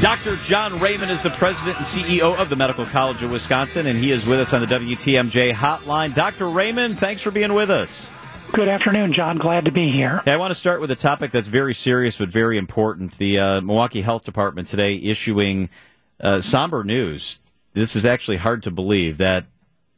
Dr. John Raymond is the president and CEO of the Medical College of Wisconsin, and he is with us on the WTMJ hotline. Dr. Raymond, thanks for being with us. Good afternoon, John. Glad to be here. I want to start with a topic that's very serious but very important. The uh, Milwaukee Health Department today issuing uh, somber news. This is actually hard to believe that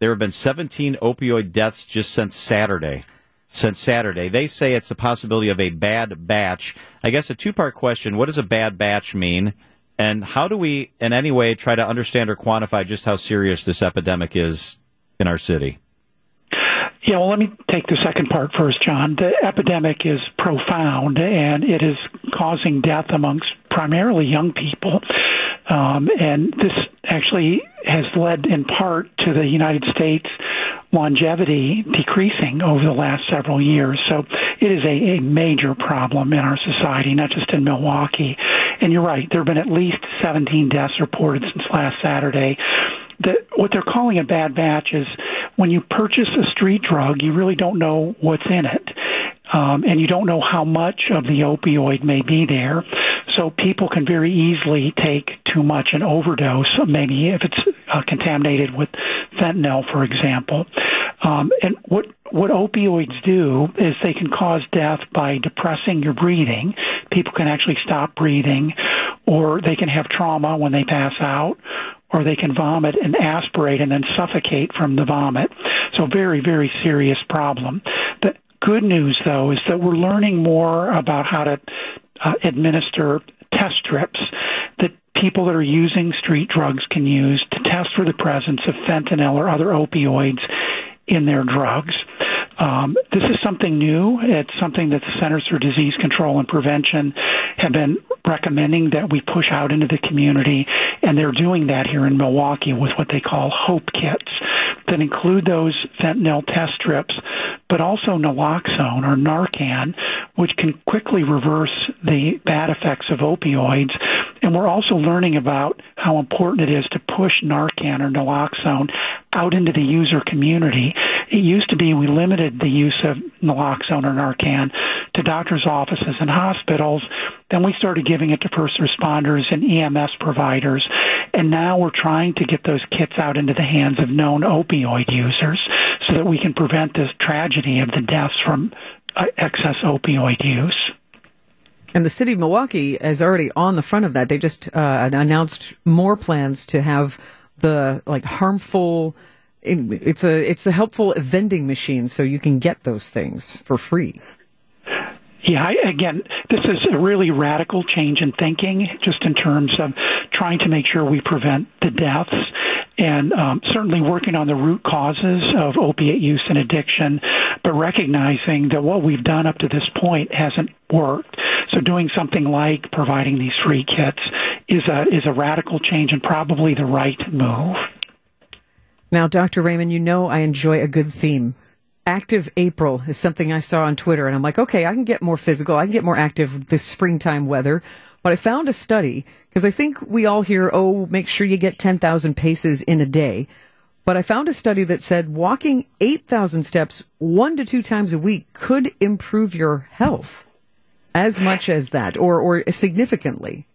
there have been 17 opioid deaths just since Saturday. Since Saturday, they say it's a possibility of a bad batch. I guess a two-part question: What does a bad batch mean? And how do we, in any way, try to understand or quantify just how serious this epidemic is in our city? Yeah, well, let me take the second part first, John. The epidemic is profound and it is causing death amongst primarily young people. Um, and this actually has led in part to the United States longevity decreasing over the last several years. So it is a, a major problem in our society, not just in Milwaukee. And you're right, there have been at least 17 deaths reported since last Saturday. The, what they're calling a bad batch is when you purchase a street drug, you really don't know what's in it. Um, and you don't know how much of the opioid may be there. So people can very easily take too much and overdose, maybe if it's uh, contaminated with fentanyl, for example. Um, and what what opioids do is they can cause death by depressing your breathing. People can actually stop breathing, or they can have trauma when they pass out, or they can vomit and aspirate and then suffocate from the vomit. So very very serious problem. The good news though is that we're learning more about how to uh, administer test strips people that are using street drugs can use to test for the presence of fentanyl or other opioids in their drugs. Um, this is something new. It's something that the Centers for Disease Control and Prevention have been recommending that we push out into the community, and they're doing that here in Milwaukee with what they call HOPE kits that include those fentanyl test strips, but also naloxone or Narcan, which can quickly reverse the bad effects of opioids. And we're also learning about how important it is to push Narcan or naloxone out into the user community. It used to be we limited the use of naloxone or Narcan to doctors' offices and hospitals. Then we started giving it to first responders and EMS providers. And now we're trying to get those kits out into the hands of known opioid users so that we can prevent this tragedy of the deaths from uh, excess opioid use. And the city of Milwaukee is already on the front of that. They just uh, announced more plans to have the like harmful. It's a it's a helpful vending machine, so you can get those things for free. Yeah, I, again, this is a really radical change in thinking, just in terms of trying to make sure we prevent the deaths and um, certainly working on the root causes of opiate use and addiction, but recognizing that what we've done up to this point hasn't worked. So doing something like providing these free kits is a is a radical change and probably the right move. Now, Dr. Raymond, you know I enjoy a good theme. Active April is something I saw on Twitter, and I'm like, okay, I can get more physical, I can get more active this springtime weather. But I found a study because I think we all hear, oh, make sure you get 10,000 paces in a day. But I found a study that said walking 8,000 steps one to two times a week could improve your health as much as that or, or significantly.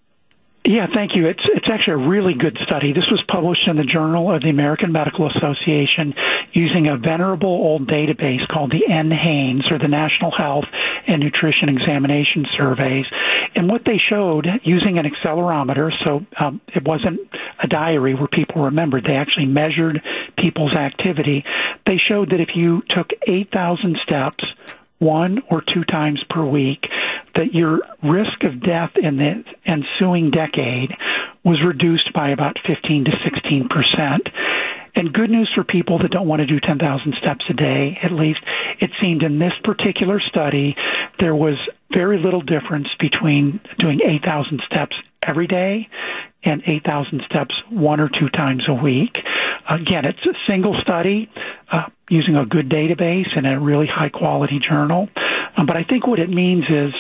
Yeah, thank you. It's it's actually a really good study. This was published in the Journal of the American Medical Association using a venerable old database called the NHANES or the National Health and Nutrition Examination Surveys. And what they showed using an accelerometer, so um, it wasn't a diary where people remembered, they actually measured people's activity. They showed that if you took 8,000 steps one or two times per week, that your risk of death in the ensuing decade was reduced by about 15 to 16 percent. And good news for people that don't want to do 10,000 steps a day, at least. It seemed in this particular study, there was very little difference between doing 8,000 steps every day and 8,000 steps one or two times a week. Again, it's a single study uh, using a good database and a really high quality journal. Um, but I think what it means is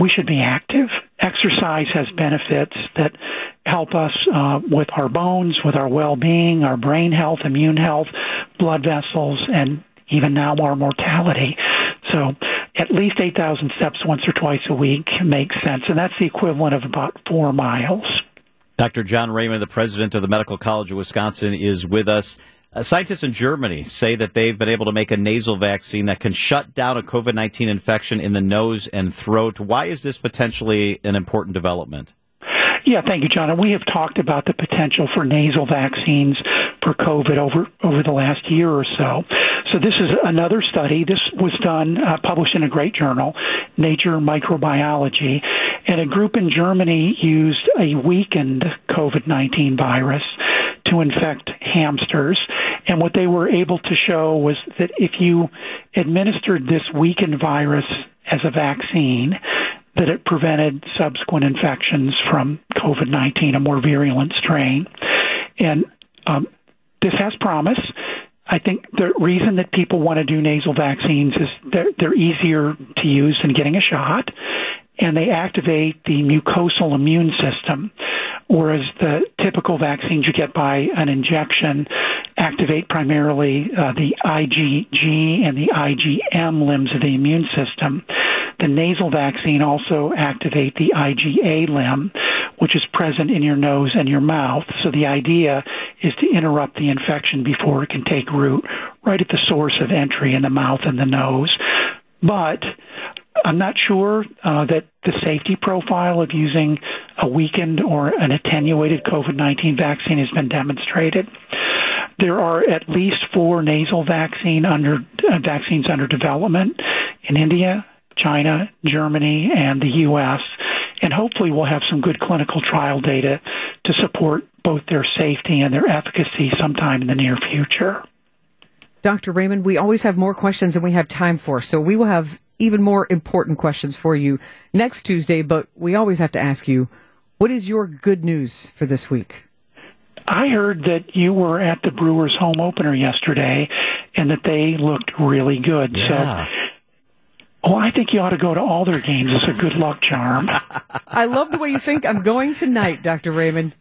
we should be active. Exercise has benefits that help us uh, with our bones, with our well-being, our brain health, immune health, blood vessels, and even now our mortality. So at least 8,000 steps once or twice a week makes sense, and that's the equivalent of about four miles. Dr. John Raymond, the president of the Medical College of Wisconsin, is with us. Uh, scientists in Germany say that they've been able to make a nasal vaccine that can shut down a COVID 19 infection in the nose and throat. Why is this potentially an important development? Yeah, thank you, John. And we have talked about the potential for nasal vaccines for COVID over over the last year or so. So this is another study. This was done, uh, published in a great journal, Nature Microbiology, and a group in Germany used a weakened COVID-19 virus to infect hamsters. And what they were able to show was that if you administered this weakened virus as a vaccine, that it prevented subsequent infections from COVID 19, a more virulent strain. And um, this has promise. I think the reason that people want to do nasal vaccines is they're, they're easier to use than getting a shot, and they activate the mucosal immune system, whereas the typical vaccines you get by an injection activate primarily uh, the IgG and the IgM limbs of the immune system. The nasal vaccine also activate the IgA limb, which is present in your nose and your mouth. So the idea is to interrupt the infection before it can take root right at the source of entry in the mouth and the nose. But I'm not sure uh, that the safety profile of using a weakened or an attenuated COVID 19 vaccine has been demonstrated. There are at least four nasal vaccine under, uh, vaccines under development in India, China, Germany, and the U.S. And hopefully, we'll have some good clinical trial data to support both their safety and their efficacy sometime in the near future. Dr. Raymond, we always have more questions than we have time for, so we will have even more important questions for you next Tuesday, but we always have to ask you what is your good news for this week? I heard that you were at the Brewers home opener yesterday and that they looked really good. Yeah. So Oh, I think you ought to go to all their games as a good luck charm. I love the way you think. I'm going tonight, Dr. Raymond.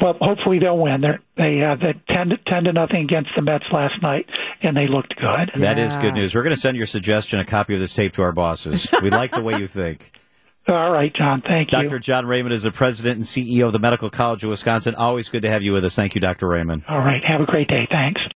Well, hopefully they'll win. They're, they uh, they ten to, ten to nothing against the Mets last night, and they looked good. That is good news. We're going to send your suggestion a copy of this tape to our bosses. We like the way you think. All right, John. Thank Dr. you. Dr. John Raymond is the president and CEO of the Medical College of Wisconsin. Always good to have you with us. Thank you, Dr. Raymond. All right. Have a great day. Thanks.